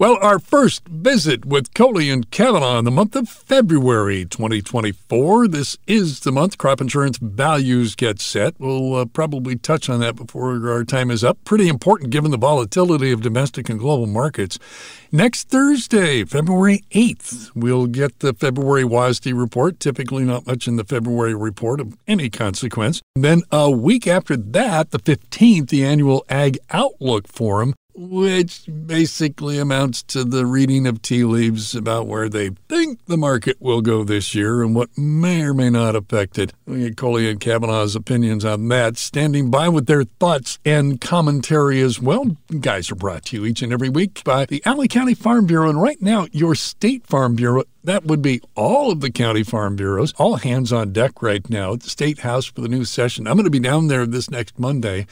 Well, our first visit with Kohli and Cavanaugh in the month of February 2024. This is the month crop insurance values get set. We'll uh, probably touch on that before our time is up. Pretty important given the volatility of domestic and global markets. Next Thursday, February 8th, we'll get the February WASDE report. Typically, not much in the February report of any consequence. Then a week after that, the 15th, the annual Ag Outlook Forum which basically amounts to the reading of tea leaves about where they think the market will go this year and what may or may not affect it. We get Kohli and Cavanaugh's opinions on that, standing by with their thoughts and commentary as well. Guys are brought to you each and every week by the Allen County Farm Bureau, and right now, your State Farm Bureau. That would be all of the county farm bureaus, all hands on deck right now at the State House for the new session. I'm going to be down there this next Monday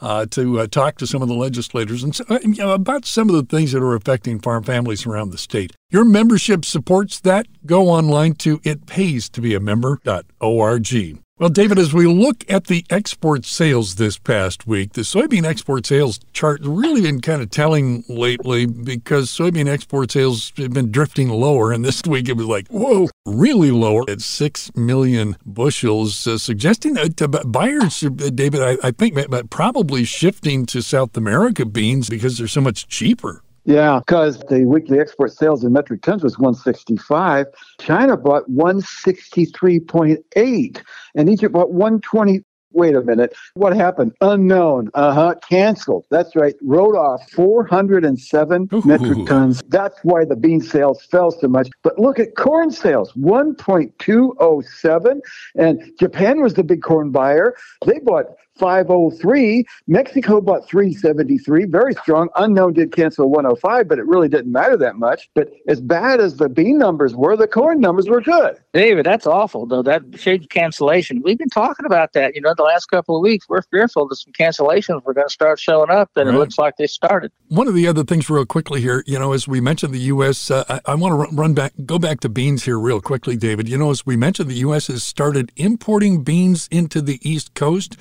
uh, to uh, talk to some of the legislators and uh, you know, about some of the things that are affecting farm families around the state. Your membership supports that. Go online to itpaystobeamember.org. Well, David, as we look at the export sales this past week, the soybean export sales chart really been kind of telling lately because soybean export sales have been drifting lower. And this week it was like, whoa, really lower at 6 million bushels, uh, suggesting that uh, buyers, uh, David, I, I think probably shifting to South America beans because they're so much cheaper. Yeah, because the weekly export sales in metric tons was 165. China bought 163.8, and Egypt bought 120 wait a minute, what happened? Unknown. Uh huh. Canceled. That's right. Wrote off 407 Ooh. metric tons. That's why the bean sales fell so much. But look at corn sales 1.207. And Japan was the big corn buyer. They bought 503. Mexico bought 373, very strong. Unknown did cancel 105, but it really didn't matter that much. But as bad as the bean numbers were, the corn numbers were good. David, that's awful, though. That shade cancellation. We've been talking about that. You know, the last couple of weeks, we're fearful that some cancellations were going to start showing up, and right. it looks like they started. One of the other things, real quickly here, you know, as we mentioned the U.S., uh, I, I want to run back, go back to beans here real quickly, David. You know, as we mentioned, the U.S. has started importing beans into the East Coast.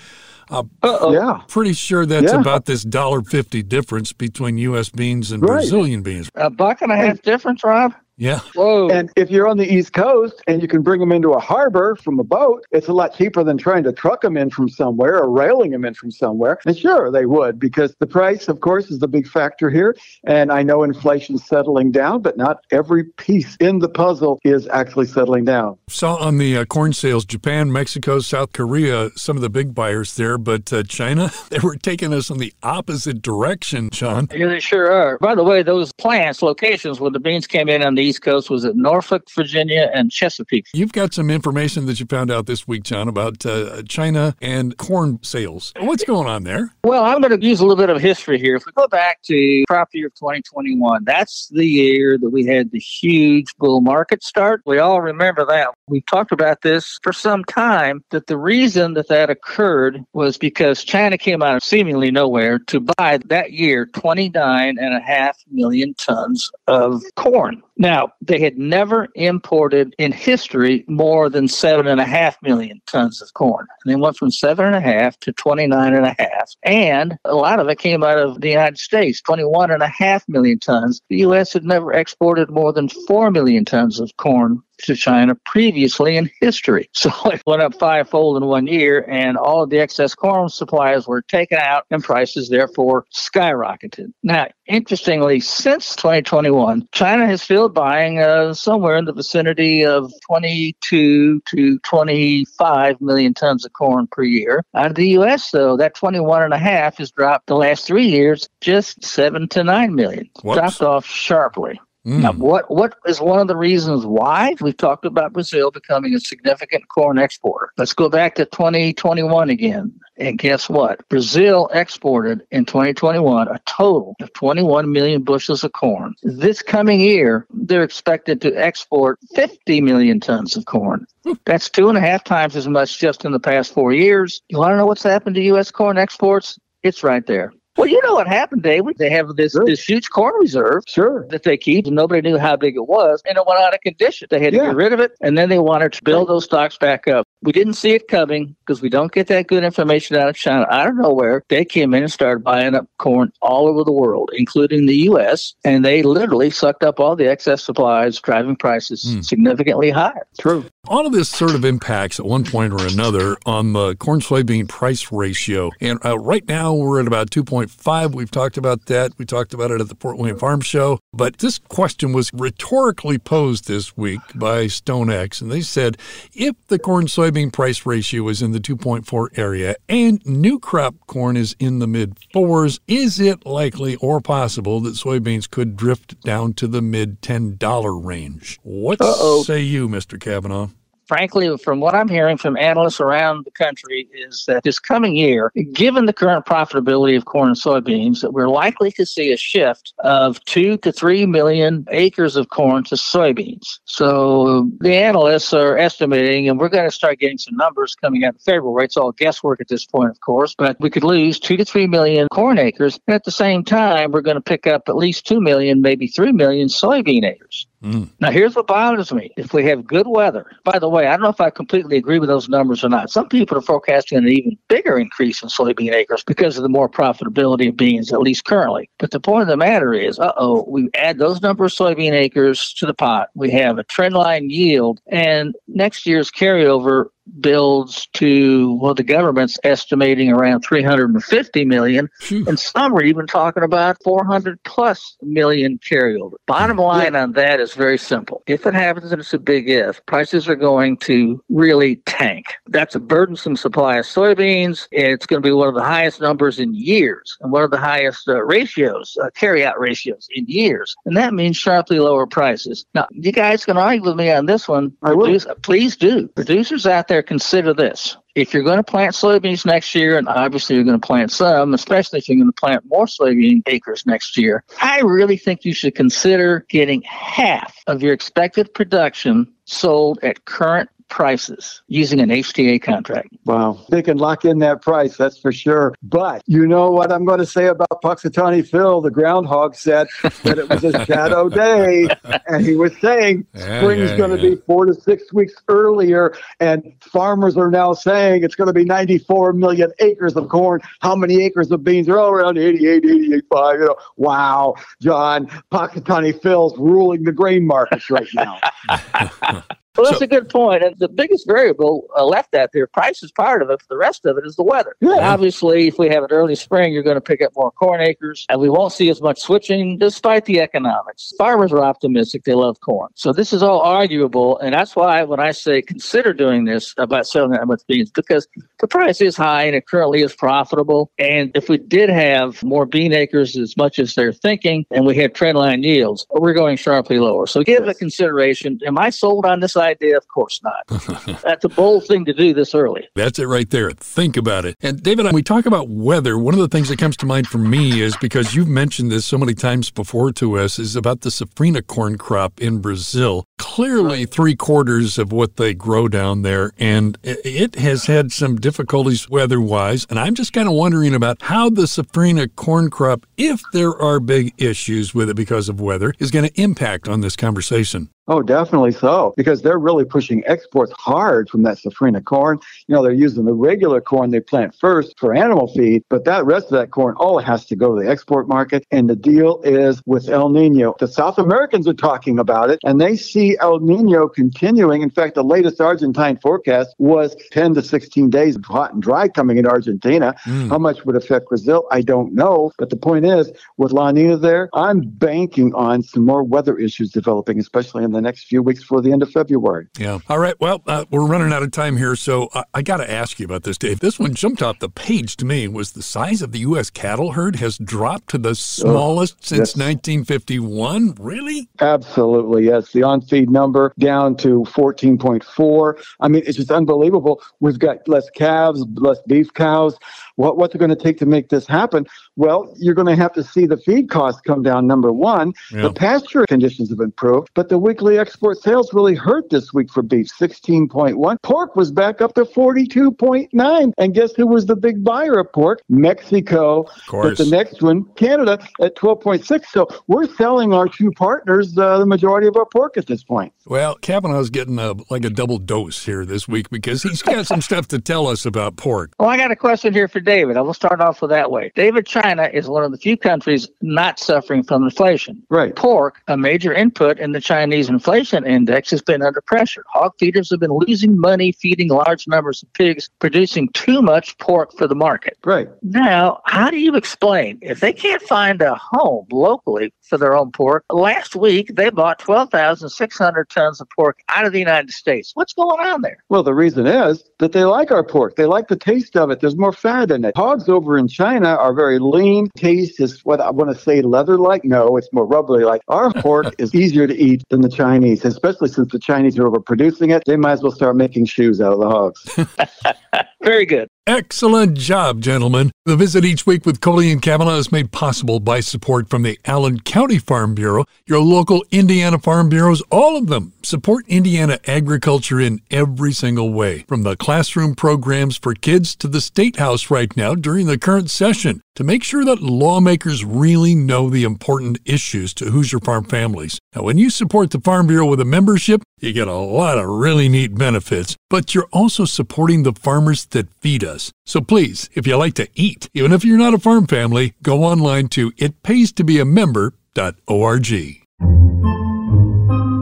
Uh, yeah. Pretty sure that's yeah. about this dollar fifty difference between U.S. beans and right. Brazilian beans. A buck and a half difference, Rob. Yeah. Whoa. And if you're on the East Coast and you can bring them into a harbor from a boat, it's a lot cheaper than trying to truck them in from somewhere or railing them in from somewhere. And sure, they would because the price, of course, is the big factor here. And I know inflation's settling down, but not every piece in the puzzle is actually settling down. Saw on the uh, corn sales, Japan, Mexico, South Korea, some of the big buyers there, but uh, China, they were taking us in the opposite direction, Sean. Yeah, they sure are. By the way, those plants, locations where the beans came in on the East Coast was at Norfolk, Virginia, and Chesapeake. You've got some information that you found out this week, John, about uh, China and corn sales. What's going on there? Well, I'm going to use a little bit of history here. If we go back to crop year of 2021, that's the year that we had the huge bull market start. We all remember that. We've talked about this for some time that the reason that that occurred was because China came out of seemingly nowhere to buy that year 29 and a half million tons of corn. Now, they had never imported in history more than seven and a half million tons of corn. And they went from seven and a half to 29 and a half. And a lot of it came out of the United States, 21 and a half million tons. The U.S. had never exported more than 4 million tons of corn to China previously in history. So it went up fivefold in one year, and all of the excess corn supplies were taken out, and prices therefore skyrocketed. Now, interestingly, since 2021, China has still buying uh, somewhere in the vicinity of 22 to 25 million tons of corn per year. Out of the U.S., though, that 21 and a half has dropped the last three years just seven to nine million. Whoops. Dropped off sharply. Mm. Now, what what is one of the reasons why we've talked about Brazil becoming a significant corn exporter? Let's go back to 2021 again. And guess what? Brazil exported in 2021 a total of 21 million bushels of corn. This coming year, they're expected to export 50 million tons of corn. That's two and a half times as much just in the past four years. You want to know what's happened to U.S. corn exports? It's right there. Well, you know what happened, David? They have this, Sure. this huge corn reserve Sure. that they keep, and nobody knew how big it was, and it went out of condition. They had to Yeah. get rid of it, and then they wanted to build those stocks back up. We didn't see it coming because we don't get that good information out of China. Out of nowhere, they came in and started buying up corn all over the world, including the U.S., and they literally sucked up all the excess supplies, driving prices Hmm. significantly higher. True. All of this sort of impacts at one point or another on the corn soybean price ratio. And uh, right now we're at about 2.5. We've talked about that. We talked about it at the Fort Wayne Farm Show. But this question was rhetorically posed this week by StoneX. And they said if the corn soybean price ratio is in the 2.4 area and new crop corn is in the mid fours, is it likely or possible that soybeans could drift down to the mid $10 range? What Uh-oh. say you, Mr. Cavanaugh? Frankly, from what I'm hearing from analysts around the country, is that this coming year, given the current profitability of corn and soybeans, that we're likely to see a shift of two to three million acres of corn to soybeans. So the analysts are estimating, and we're going to start getting some numbers coming out in February. It's all guesswork at this point, of course, but we could lose two to three million corn acres. And at the same time, we're going to pick up at least two million, maybe three million soybean acres. Mm. Now, here's what bothers me. If we have good weather, by the way, I don't know if I completely agree with those numbers or not. Some people are forecasting an even bigger increase in soybean acres because of the more profitability of beans, at least currently. But the point of the matter is, uh oh, we add those number of soybean acres to the pot. We have a trend line yield, and next year's carryover builds to well the government's estimating around 350 million Phew. and some are even talking about 400 plus million carryover. Bottom line on that is very simple. If it happens, and it's a big if, prices are going to really tank. That's a burdensome supply of soybeans. It's going to be one of the highest numbers in years and one of the highest uh, ratios, uh, carry-out ratios in years. And that means sharply lower prices. Now, you guys can argue with me on this one. I will. Produce- please do. Producers out there, consider this. If you're going to plant soybeans next year, and obviously you're going to plant some, especially if you're going to plant more soybean acres next year, I really think you should consider getting half of your expected production sold at current prices using an HTA contract. Wow. They can lock in that price, that's for sure. But you know what I'm going to say about Punxsutawney Phil? The groundhog said that it was a shadow day. And he was saying Yeah, spring's yeah, going to yeah. be four to six weeks earlier. And farmers are now saying it's going to be 94 million acres of corn. How many acres of beans are all around 88, 88, 5. You know, wow, John, Punxsutawney Phil's ruling the grain markets right now. Well, that's So- a good point. And the biggest variable uh, left out there, price is part of it. The rest of it is the weather. Yeah. Obviously, if we have an early spring, you're going to pick up more corn acres, and we won't see as much switching despite the economics. Farmers are optimistic. They love corn. So this is all arguable. And that's why when I say consider doing this about selling that much beans, because the price is high and it currently is profitable. And if we did have more bean acres as much as they're thinking, and we had trendline yields, we're going sharply lower. So give it a consideration. Am I sold on this idea? Of course not. That's a bold thing to do this early. That's it right there. Think about it. And David, when we talk about weather, one of the things that comes to mind for me is because you've mentioned this so many times before to us is about the safrinha corn crop in Brazil. Clearly, three quarters of what they grow down there, and it has had some difficulties weather wise. And I'm just kind of wondering about how the safrinha corn crop, if there are big issues with it because of weather, is going to impact on this conversation. Oh, definitely so, because they're really pushing exports hard from that safrinha corn. You know, they're using the regular corn they plant first for animal feed, but that rest of that corn all has to go to the export market. And the deal is with El Nino. The South Americans are talking about it, and they see El Nino continuing. In fact, the latest Argentine forecast was 10 to 16 days of hot and dry coming in Argentina. Mm. How much would affect Brazil? I don't know. But the point is, with La Nina there, I'm banking on some more weather issues developing, especially in the next few weeks before the end of February. Yeah. All right. Well, uh, we're running out of time here, so I, I got to ask you about this, Dave. This one jumped off the page to me. Was the size of the U.S. cattle herd has dropped to the smallest since yes. 1951? Really? Absolutely, yes. The on feed number down to 14.4. I mean, it's just unbelievable. We've got less calves, less beef cows. What, what's it going to take to make this happen? Well, you're going to have to see the feed costs come down, number one. Yeah. The pasture conditions have improved, but the weekly export sales really hurt this week for beef, 16.1. Pork was back up to 42.9. And guess who was the big buyer of pork? Mexico. Of course. But the next one, Canada, at 12.6. So we're selling our two partners uh, the majority of our pork at this point. Well, Cavanaugh's getting a, like a double dose here this week because he's got some stuff to tell us about pork. Well, I got a question here for David. I will start off with that way. David, China is one of the few countries not suffering from inflation. Right. Pork, a major input in the Chinese inflation index, has been under pressure. Hog feeders have been losing money feeding large numbers of pigs, producing too much pork for the market. Right. Now, how do you explain if they can't find a home locally for their own pork? Last week, they bought 12,600 tons of pork out of the United States. What's going on there? Well, the reason is that they like our pork. They like the taste of it. There's more fat in it. Hogs over in China are very lean. Taste is what I want to say leather like. No, it's more rubbery like. Our pork is easier to eat than the Chinese, especially since the Chinese are overproducing it. They might as well start making shoes out of the hogs. Very good. Excellent job, gentlemen. The visit each week with Kohli and Cavanaugh is made possible by support from the Allen County Farm Bureau, your local Indiana Farm Bureaus, all of them support Indiana agriculture in every single way, from the classroom programs for kids to the State House right now during the current session, to make sure that lawmakers really know the important issues to Hoosier Farm families. Now, when you support the Farm Bureau with a membership, you get a lot of really neat benefits, but you're also supporting the farmers that feed us. So please, if you like to eat, even if you're not a farm family, go online to itpaystobeamember.org.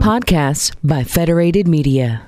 Podcasts by Federated Media.